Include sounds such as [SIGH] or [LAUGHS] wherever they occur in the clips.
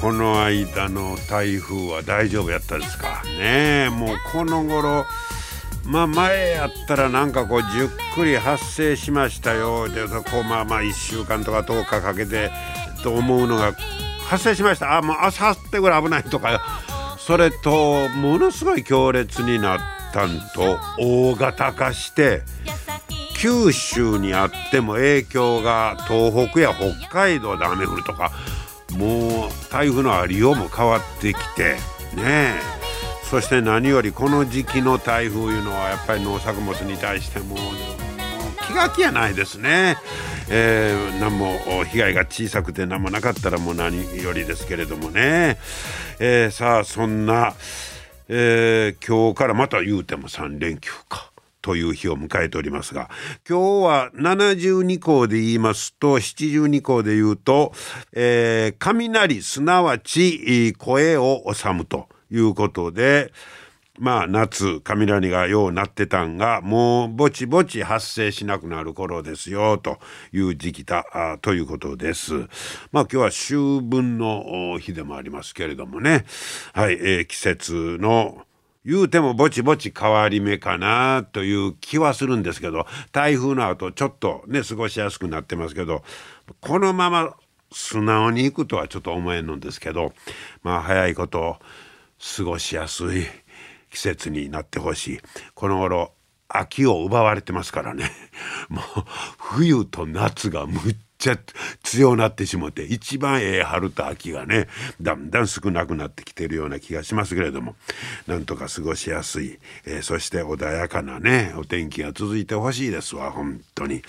この間の台風は大丈夫やったですか？ねえもうこの頃まあ前やったらなんかこうじっくり発生しましたよ。でこうまあまあ1週間とか10日かけてと思うのが発生しました。あもうあさってぐらい危ないとかそれとものすごい強烈になったんと大型化して九州にあっても影響が東北や北海道で雨降るとかもう台風のありようも変わってきてねえそして何よりこの時期の台風いうのはやっぱり農作物に対しても気が気やないですね。えー、何も被害が小さくて何もなかったらもう何よりですけれどもね、えー、さあそんな、えー、今日からまた言うても3連休か。という日を迎えておりますが今日は72項で言いますと72項で言うと、えー、雷すなわち声を収むということでまあ夏雷がようなってたんがもうぼちぼち発生しなくなる頃ですよという時期だということです。まあ今日は秋分の日でもありますけれどもねはい、えー、季節の言うてもぼちぼち変わり目かなという気はするんですけど台風の後ちょっとね過ごしやすくなってますけどこのまま素直に行くとはちょっと思えんのですけどまあ早いこと過ごしやすい季節になってほしい。この頃秋を奪われてますからね。もう冬と夏がむっちゃ強なってしもて一番ええ春と秋がねだんだん少なくなってきてるような気がしますけれどもなんとか過ごしやすい、えー、そして穏やかなねお天気が続いてほしいですわ本当に。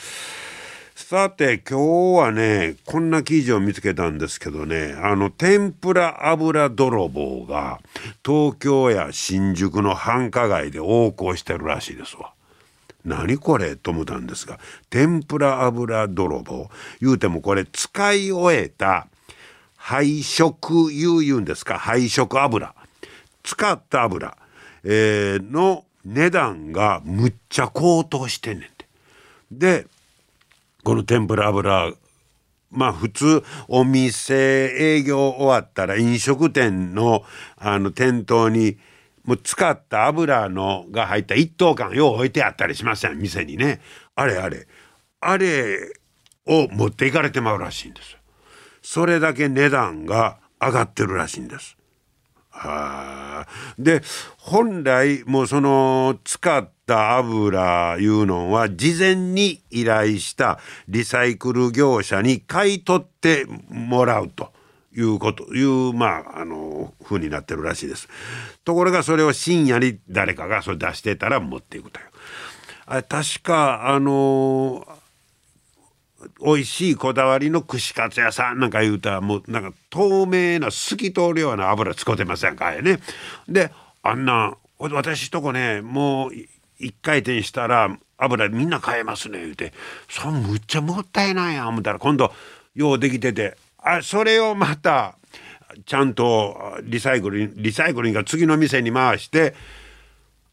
さて今日はねこんな記事を見つけたんですけどねあの天ぷら油泥棒が東京や新宿の繁華街で横行してるらしいですわ。何これと思ったんですが天ぷら油泥棒。言うてもこれ使い終えた配色油言うんですか？配色油。使った油、えー、の値段がむっちゃ高騰してんねんて。でこの天ぷら油まあ普通お店営業終わったら飲食店のあの店頭にもう使った油のが入った一斗缶よう置いてあったりしません店にね。あれあれ。あれを持っていかれてまうらしいんです。それだけ値段が上がってるらしいんです。はあ。で本来もうその使った油いうのは事前に依頼したリサイクル業者に買い取ってもらうと。いうこというまああの風になってるらしいです。ところがそれを深夜に誰かがそれ出してたら持っていくという。あ確かあの美味しいこだわりの串カツ屋さんなんか言うたらもうなんか透明な透き通るような油使ってませんかいね。であんな私とこねもう一回転したら油みんな買えますね言うてそんむっちゃもったいないや思ったら今度ようできててあそれをまたちゃんとリサイクルリサイクルが次の店に回して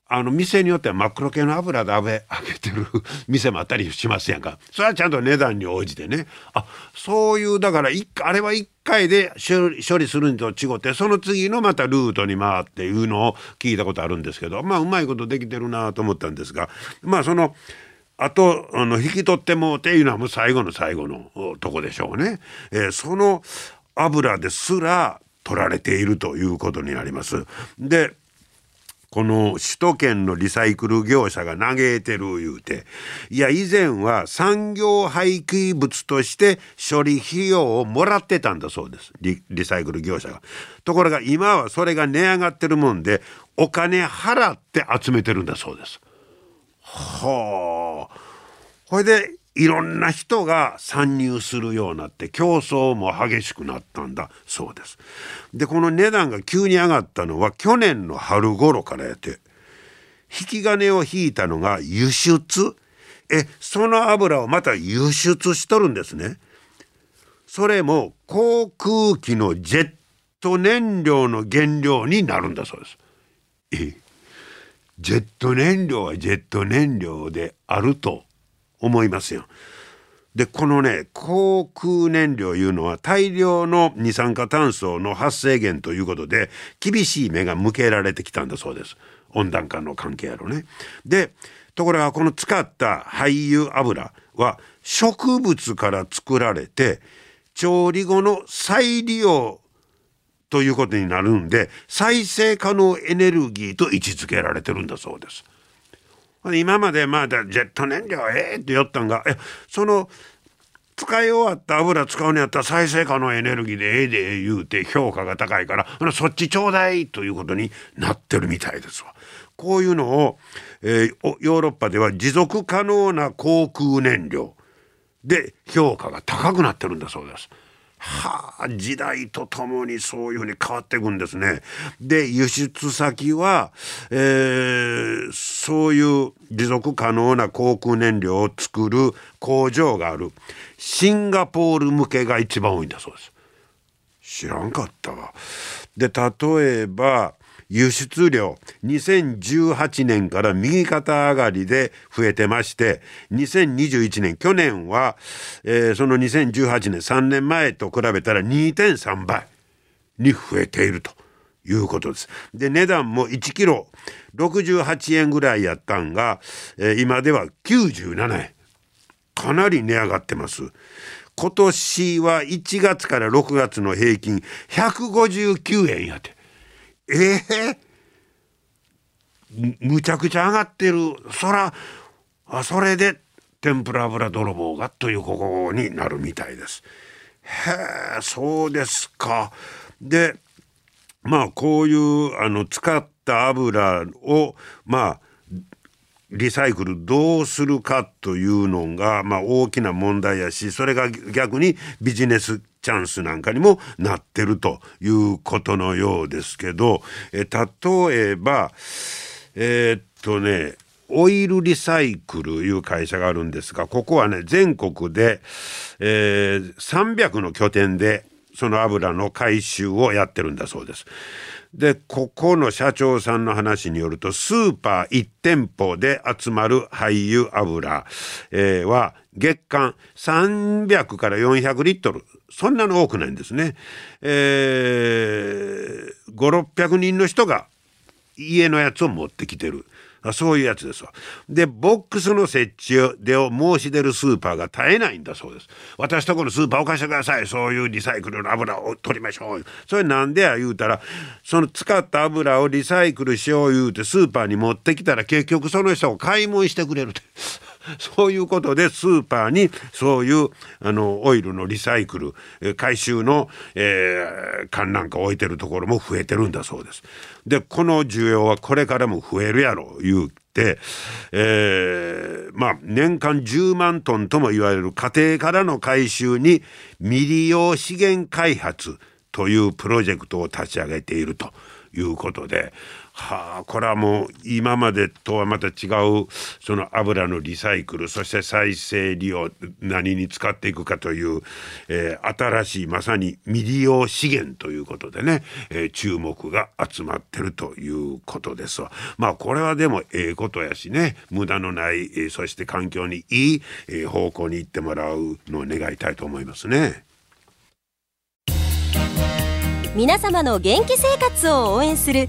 あの店によっては真っ黒系の油で揚げてる [LAUGHS] 店もあったりしますやんか。それはちゃんと値段に応じてね。あそういうだからあれは1回で処理するにと違ってその次のまたルートに回っていうのを聞いたことあるんですけどまあうまいことできてるなと思ったんですがまあそのあとあの引き取ってもうていうのはもう最後の最後のとこでしょうね。えー、その油ですら取られているということになります。でこの首都圏のリサイクル業者が嘆いてる言うていや以前は産業廃棄物として処理費用をもらってたんだそうですリサイクル業者が。ところが今はそれが値上がってるもんでお金払って集めてるんだそうです。はあ。ほいでいろんな人が参入するようになって競争も激しくなったんだそうです。でこの値段が急に上がったのは去年の春頃からやって引き金を引いたのが輸出えその油をまた輸出しとるんですね。それも航空機のジェット燃料の原料になるんだそうです。えジェット燃料はジェット燃料であると思いますよ。でこのね航空燃料いうのは大量の二酸化炭素の発生源ということで厳しい目が向けられてきたんだそうです温暖化の関係やろね。でところがこの使った廃油油は植物から作られて調理後の再利用ということになるんで再生可能エネルギーと位置づけられてるんだそうです。今までまあジェット燃料ええって言ったんがえその使い終わった油使うにやったら再生可能エネルギーでええで言うて評価が高いからそっちちょうだいということになってるみたいですわ。こういうのを、えー、ヨーロッパでは持続可能な航空燃料で評価が高くなってるんだそうです。はあ時代とともにそういうふうに変わっていくんですね。で輸出先は、えー、そういう持続可能な航空燃料を作る工場があるシンガポール向けが一番多いんだそうです。知らんかったわ。で例えば輸出量2018年から右肩上がりで増えてまして2021年去年は、えー、その2018年3年前と比べたら2.3倍に増えているということです。で値段も1キロ68円ぐらいやったんが、えー、今では97円かなり値上がってます。今年は1月から6月の平均159円やてええー、むちゃくちゃ上がってるそらあそれで天ぷら油泥棒がというここになるみたいです。へえそうですか。でまあこういうあの使った油をまあリサイクルどうするかというのが、まあ、大きな問題やしそれが逆にビジネスチャンスなんかにもなってるということのようですけどえ例えばえー、っとねオイルリサイクルいう会社があるんですがここはね全国で、えー、300の拠点でその油の回収をやってるんだそうです。でここの社長さんの話によるとスーパー1店舗で集まる廃油油、えー、は月間300から400リットルそんなの多くないんですね。えー、5600人の人が家のやつを持ってきてる。そういうやつですわ。で、ボックスの設置でを申し出るスーパーが絶えないんだそうです。私とこのスーパーを貸してください。そういうリサイクルの油を取りましょう。それなんでや言うたら、その使った油をリサイクルしよう言うてスーパーに持ってきたら結局その人を買い物してくれるって。そういうことでスーパーにそういうあのオイルのリサイクル回収の、えー、缶なんか置いてるところも増えてるんだそうです。でこの需要はこれからも増えるやろ言うて、えー、まあ年間10万トンとも言われる家庭からの回収に未利用資源開発というプロジェクトを立ち上げているということではあこれはもう今までとはまた違うその油のリサイクルそして再生利用何に使っていくかという、えー、新しいまさに未利用資源ということでね、えー、注目が集まってるということですわ。まあこれはでもええことやしね無駄のない、えー、そして環境にいい、えー、方向に行ってもらうのを願いたいと思いますね。皆様の元気生活を応援する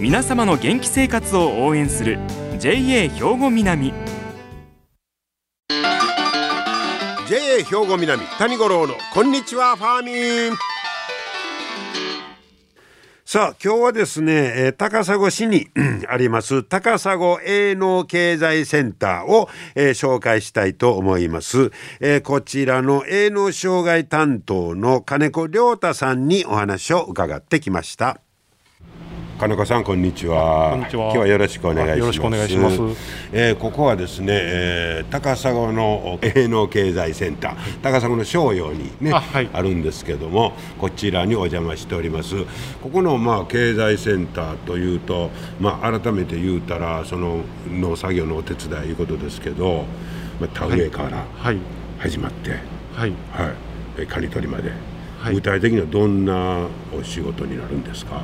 皆様の元気生活を応援する JA 兵庫南。兵庫南谷五郎のこんにちはファーミン。さあ今日はですね、えー、高砂市に [CLEARS THROAT] あります高砂営農経済センターを、えー、紹介したいと思います、えー、こちらの営農障害担当の金子亮太さんにお話を伺ってきました。金子さんこんにちは。こんにちは。今日はよろしくお願いします。よろしくお願いします。えー、ここはですね、えー、高砂の営農経済センター、高砂の商用にねあはい、あるんですけども、こちらにお邪魔しております。ここのまあ経済センターというと、まあ改めて言うたらその農作業のお手伝いいうことですけど、まあ田植えから始まって、はい、はい、刈り取りまで。具体的にはどんなお仕事になるんですか？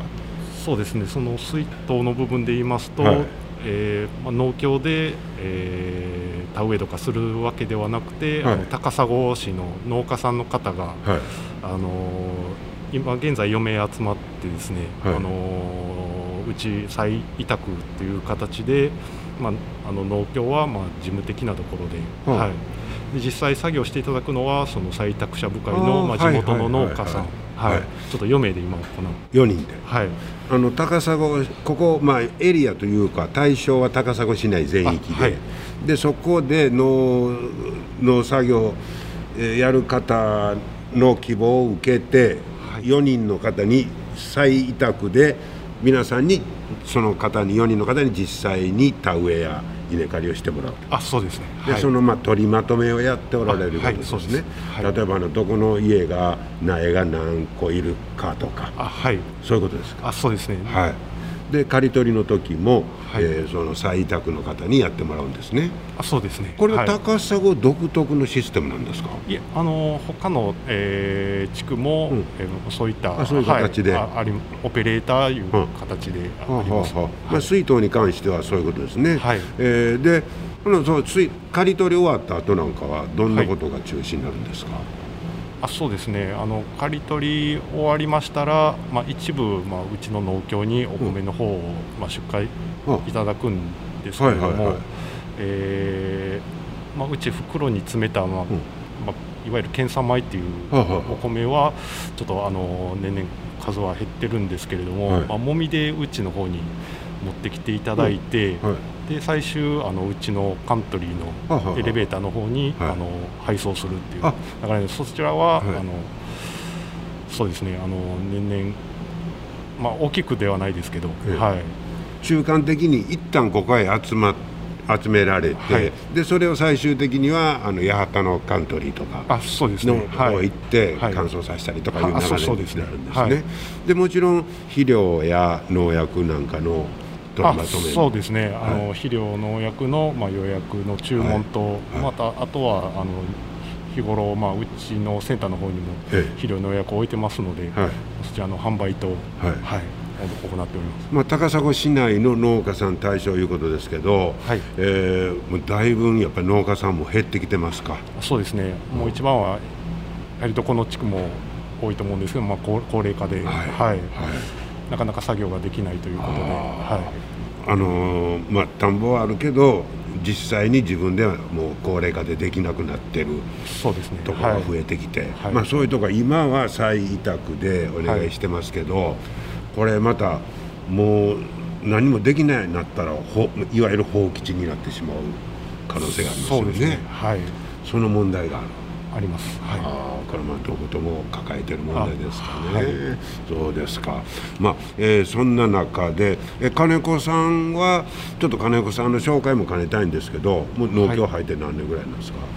そうですね。その水筒の部分で言いますと、はい、えー、まあ、農協で、えー、田植えとかするわけではなくて、はい、あの高砂市の農家さんの方が、はい、あの今現在4名集まってですね、あのうち再委託という形で、まあ、あの農協はまあ事務的なところで,、はい。で実際作業していただくのはその再委託者部会のまあ地元の農家さん。はい、ちょっと4名で今行う4人で、はい、あの高砂ここ、まあ、エリアというか対象は高砂市内全域で。はい、でそこで農農作業、えー、やる方の希望を受けて、はい、4人の方に再委託で皆さんにその方に4人の方に実際に田植えや稲刈りをしてもらうあそうですね。で、はい、そのまあ取りまとめをやっておられることですね、はい、例えばあのどこの家が苗が何個いるかとか。あ、はい、そういうことですか？あそうですね。はいで刈り取りの時も、はい、えー、その再委託の方にやってもらうんですね。あそうですね。これは高砂独特のシステムなんですか？いえあの他の、えー、地区も、うん、えー、そういったあそういう形で、はい、ありオペレーターいう形であります。はあはあ、まあ水筒に関してはそういうことですね。はい。えー、で。そう刈り取り終わった後なんかはどんなことが中心になるんですか、はいあそうですね。あの刈り取り終わりましたら、まあ、一部、まあ、うちの農協にお米の方を、まあ、出荷いただくんですけれども、えまあ、うち袋に詰めた、まあまあ、いわゆる検査米っていうお米はちょっとあの年々数は減ってるんですけれども、まあ、もみでうちの方に持ってきていただいて、で最終あのうちのカントリーのエレベーターの方に、あの配送するっていうだから、ね、そちらは、あのそうですねあの年々まあ大きくではないですけど、はい、中間的に一旦ここへ集ま集められて、はい、でそれを最終的にはあの八幡のカントリーとかあそうですね。行って乾燥させたりとかいう流れになるんですね。でもちろん肥料や農薬なんかのとまとめそうですね、あの肥料農薬の、まあ、予約の注文と、またあとはあの日頃、まあ、うちのセンターの方にも肥料農薬を置いてますので、そちらの販売と、はい。行っております、まあ、高砂市内の農家さん対象いうことですけど、はい。えー、もうだいぶやっぱり農家さんも減ってきてますか？そうですね、もう一番はやはりどこの地区も多いと思うんですけど、まあ、高高齢化で、はい。はい。なかなか作業ができないということで。はいあのまあ、田んぼはあるけど実際に自分ではもう高齢化でできなくなってるそうです、ね、ところが増えてきて、はい、まあ、そういうところ今は再委託でお願いしてますけど、はい、これまたもう何もできないようになったらいわゆる放棄地になってしまう可能性がありますよね。ね。はい、その問題があるあります。はい、あこれまあどことも抱えている問題ですかね。はい、そうですか。まあ、えー、そんな中で、え金子さんはちょっと金子さんの紹介も兼ねたいんですけど、もう農協入って何年ぐらいなんですか？はい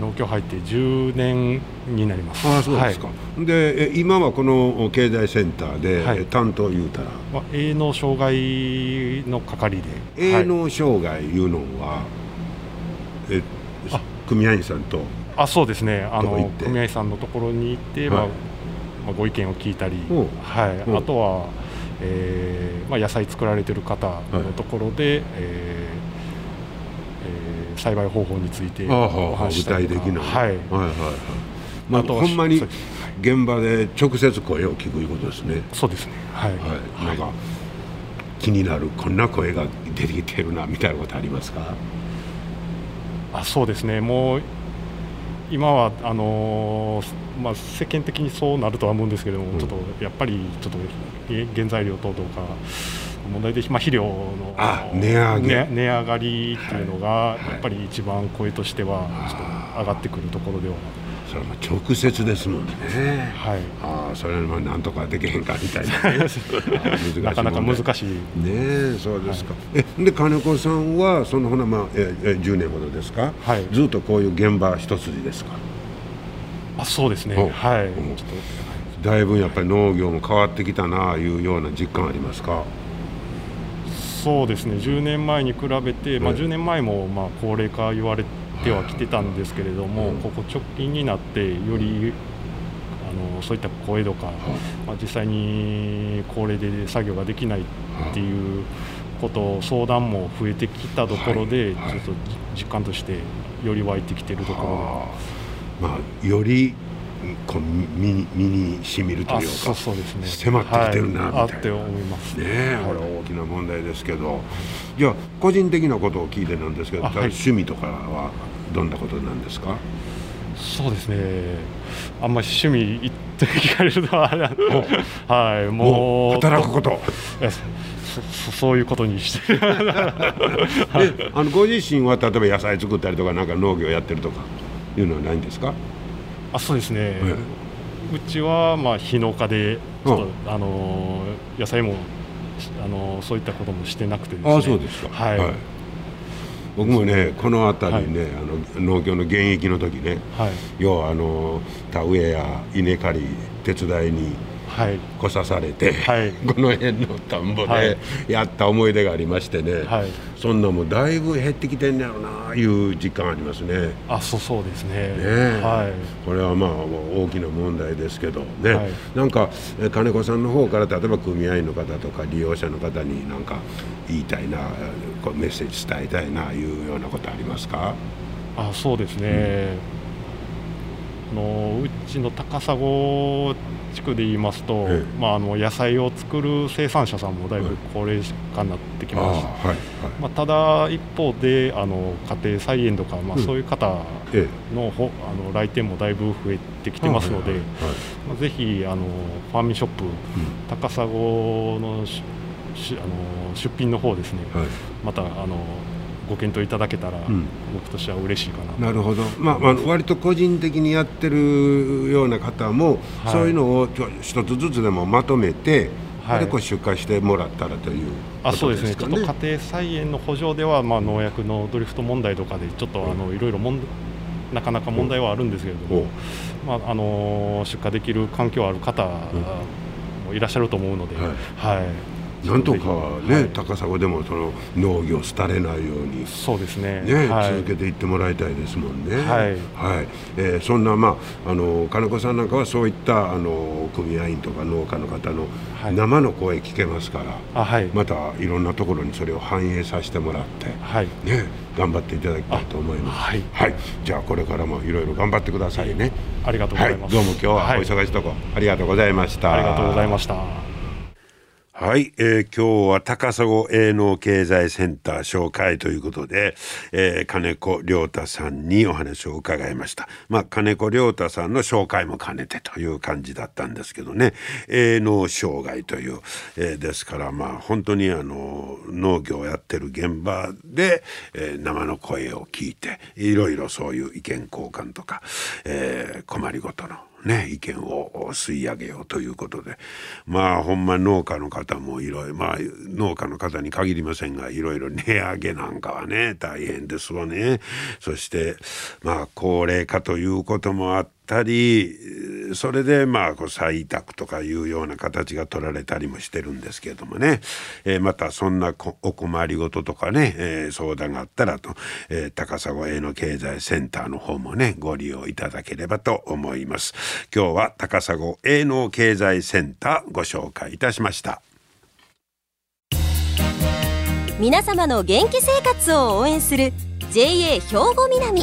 農協入って10年になります。あそうですか。はい、で今はこの経済センターで、はい、担当言うたら、まあ、営農障害の係で営農障害いうのは、え組合員さんと？あそうですね。あの組合さんのところに行って、はい、まあまあ、ご意見を聞いたり、はい、あとは、えーまあ、野菜作られてる方のところで、はい、えーえー、栽培方法についてお話したりとか。具体的な、はい、はいはいはい。まあ、あとほんまに現場で直接声を聞くいうことですね。そうですね。はい、はい、なんか、気になるこんな声が出てきてるなみたいなことありますか？あそうですね。もう今はあのー、まあ、世間的にそうなるとは思うんですけれども、うん、ちょっとやっぱりちょっと原材料等々が問題で、まあ、肥料の値上げ、値上がりっていうのが、やっぱり一番声としてはちょっと上がってくるところではそれは直接ですもんね、はい、ああそれはなんとかできへんかみたいな、ね、[LAUGHS] なかなか難しいね。そうですか、はい、えで金子さんはそのほな、まあ、ええ10年ほどですか、はい、ずっとこういう現場一筋ですか？あそうですね。はい、だいぶやっぱり農業も変わってきたなあいうような実感ありますか？そうですね。10年前に比べて、まあ、10年前もまあ高齢化言われてはきてたんですけれども、ここ直近になってよりあのそういった声とか、まあ、実際に高齢で作業ができないっていうこと相談も増えてきたところで、ちょっと実感としてより湧いてきてるところで、まあ、よりこう身に身にしみるというかそうです、ね、迫ってきてるなはい、って思います。ね、はい、これは大きな問題ですけど。じゃあ個人的なことを聞いてなんですけど、はい、趣味とかはどんなことなんですか？そうですね。あんまり趣味言って聞かれるとははいもう働くこと。そそういうことにして [LAUGHS] あのご自身は例えば野菜作ったりとかなんか農業やってるとかいうのはないんですか？あそうですね、うちはまあ日農家でちょっと、あの野菜もあのそういったこともしてなくてですね。あそうですか。はい、はい僕もねこの辺りね、はい、あの農協の現役の時ね、はい、要はあの田植えや稲刈り手伝いに来さされて、はい、この辺の田んぼでやった思い出がありましてね、はい、そんなもだいぶ減ってきてんやろないう実感ありますね。あそうそうですね。ね、はい、これはまあ大きな問題ですけどね、はい、なんか金子さんの方から例えば組合員の方とか利用者の方に何か言いたいなメッセージ伝えたいないうようなことありますか？あそうですね、うん、のうちの高砂地区で言いますと、ええ、まあ、あの野菜を作る生産者さんもだいぶ高齢化になってきました、はいはい、まあ、ただ一方であの家庭菜園とか、まあ、そういう方の,、えあの来店もだいぶ増えてきてますので、まあ、ぜひあのファーミンショップ、うん、高砂のしあの出品の方ですね、またあのご検討いただけたら、うん、僕としては嬉しいかな。なるほど、まあ、まあ割と個人的にやってるような方も、はい、そういうのを一つずつでもまとめて、はい、でこう出荷してもらったらという、ね、あそうですね。ちょっと家庭菜園の補助では、まあ、農薬のドリフト問題とかでちょっとあのいろいろ問なかなか問題はあるんですけれども、まああの出荷できる環境ある方もいらっしゃると思うので、はい、はいなんとかね、はい、高砂でもその農業廃れないようにそうですね。ね、はい、続けていってもらいたいですもんね。はい、はい。えー、そんな、まあ、あの金子さんなんかはそういったあの組合員とか農家の方の生の声聞けますから、はい、またいろんなところにそれを反映させてもらって、はい。ね、頑張っていただきたいと思います。はい、はい、じゃあこれからもいろいろ頑張ってくださいね。ありがとうございます。どうも今日はお忙しいとこ、ありがとうございました。ありがとうございました。はい、えー、今日は高砂営農経済センター紹介ということで、えー、金子亮太さんにお話を伺いました。まあ、金子亮太さんの紹介も兼ねてという感じだったんですけどね、営農障害という、えー、ですからまあ本当にあの農業をやってる現場で、え、生の声を聞いて、いろいろそういう意見交換とか、え、困りごとのね、意見を吸い上げようということで。まあほんま農家の方もいろいろまあ農家の方に限りませんがいろいろ値上げなんかはね大変ですわね。そしてまあ高齢化ということもあったりそれでまあこう再委託とかいうような形が取られたりもしてるんですけれどもね、えー、またそんなお困りごととかね、えー、相談があったらと、えー、高砂営の経済センターの方もねご利用いただければと思います。今日は高砂営農経済センターご紹介いたしました。皆様の元気生活を応援する JA 兵庫南。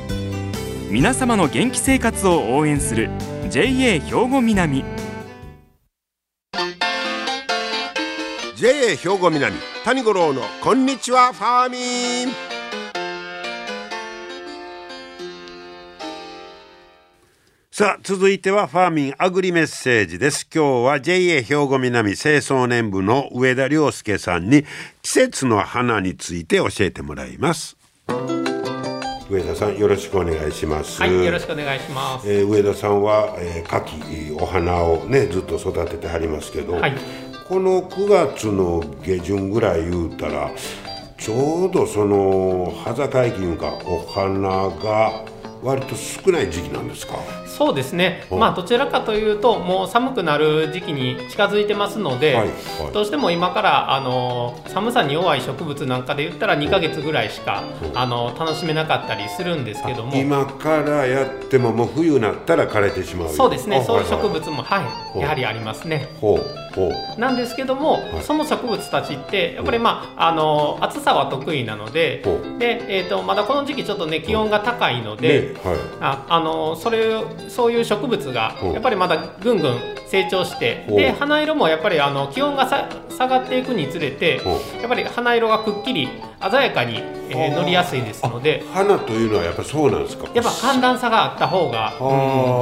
皆様の元気生活を応援する JA 兵庫南。JA 兵庫南谷五郎のこんにちはファーミン。さあ続いてはファーミンアグリメッセージです。今日は JA 兵庫南清掃年部の上田良介さんに季節の花について教えてもらいます。上田さんよろしくお願いします。はいよろしくお願いします、えー上田さんは、えー、柿お花をねずっと育ててはりますけど、はい。この9月の下旬ぐらい言うたらちょうどその葉盛いいうかお花が割と少ない時期なんですか？そうですね。おまあどちらかというともう寒くなる時期に近づいてますので、はいはい。どうしても今からあの寒さに弱い植物なんかで言ったら2ヶ月ぐらいしかあの楽しめなかったりするんですけども。今からやってももう冬になったら枯れてしまうそうですね。あそういう植物もはいやはりありますね。ほうほう。なんですけども、はい。その植物たちってやっぱりまああの暑さは得意なのでで、えー、とまだこの時期ちょっとね気温が高いので、ねはい。ああのそれそういう植物がやっぱりまだぐんぐん成長してで花色もやっぱりあの気温がさ下がっていくにつれてほやっぱり花色がくっきり鮮やかに、えー乗りやすいですので。花というのはやっぱそうなんですか？やっぱ寒暖差があった方が、あ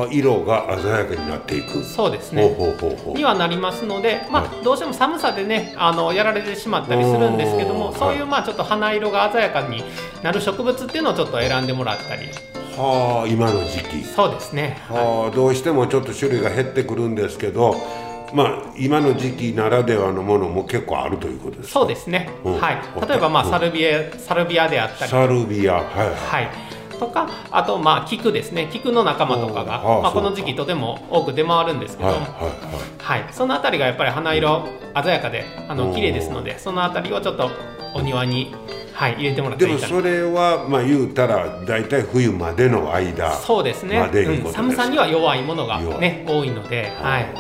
ー色が鮮やかになっていく。そうですね。ほうほうほうほう。にはなりますので、まはあ、どうしても寒さでねあのやられてしまったりするんですけどもそういうまあちょっと花色が鮮やかになる植物っていうのをちょっと選んでもらったり。はあ今の時期。そうですね。はあどうしてもちょっと種類が減ってくるんですけどまあ今の時期ならではのものも結構あるということですか？そうですね、うん。はい、例えば、まあ、うん。サルビアサルビアであったり、サルビアはいはい。はい、とかあと、まあ、菊ですね。菊の仲間とかが、まあ、この時期とても多く出回るんですけど。も、はいはいはい。はい、そのあたりがやっぱり花色鮮やかであうん。の綺麗ですのでそのあたりをちょっとお庭に、はい、入れてもらってでもそれはまあ言うたら大体冬までの間そうですね、うん、寒さには弱いものが、ね、多いので、はい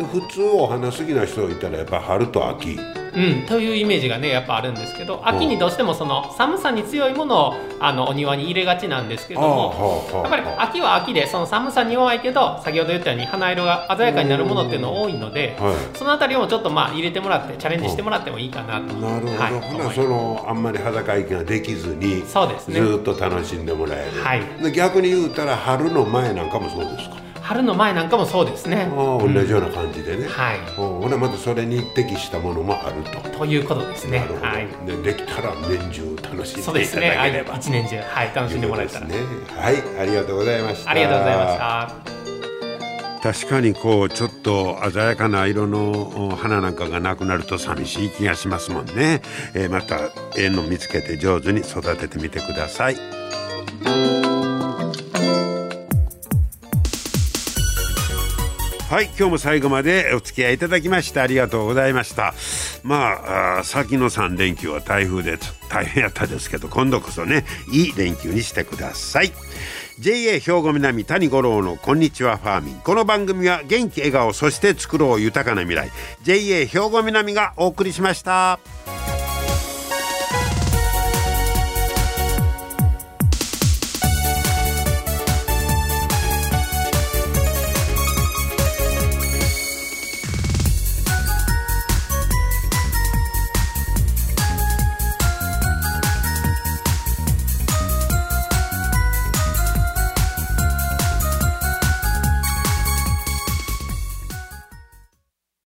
で普通お花好きな人いたらやっぱ春と秋。うん、というイメージがねやっぱあるんですけど秋にどうしてもその寒さに強いものをあのお庭に入れがちなんですけどもやっぱり秋は秋でその寒さに弱いけど先ほど言ったように花色が鮮やかになるものっていうの多いのではい。そのあたりをちょっとまあ入れてもらってチャレンジしてもらってもいいかなとなるほど、はい。ほな思いそのあんまり裸息ができずにそうですね。ずーっと楽しんでもらえる、はい。で逆に言うたら春の前なんかもそうですか、春の前なんかもそうですね。同じような感じでね、はい。うん。ほなまたそれに適したものもあると。ということですね。なるほど、はい。でできたら年中楽しんそうでいたですねはいだければ、一年中。はい。楽しんでもらえたら、ね。はい。ありがとうございました。ありがとうございました。確かにこうちょっと鮮やかな色のお花なんかがなくなると寂しい気がしますもんね、えーまたええの見つけて上手に育ててみてくださいはい今日も最後までお付き合いいただきましてありがとうございました。まあ先の3連休は台風で大変やったですけど今度こそねいい連休にしてください。JA 兵庫南谷五郎のこんにちはファーミン。この番組は元気笑顔そして作ろう豊かな未来。JA 兵庫南がお送りしました。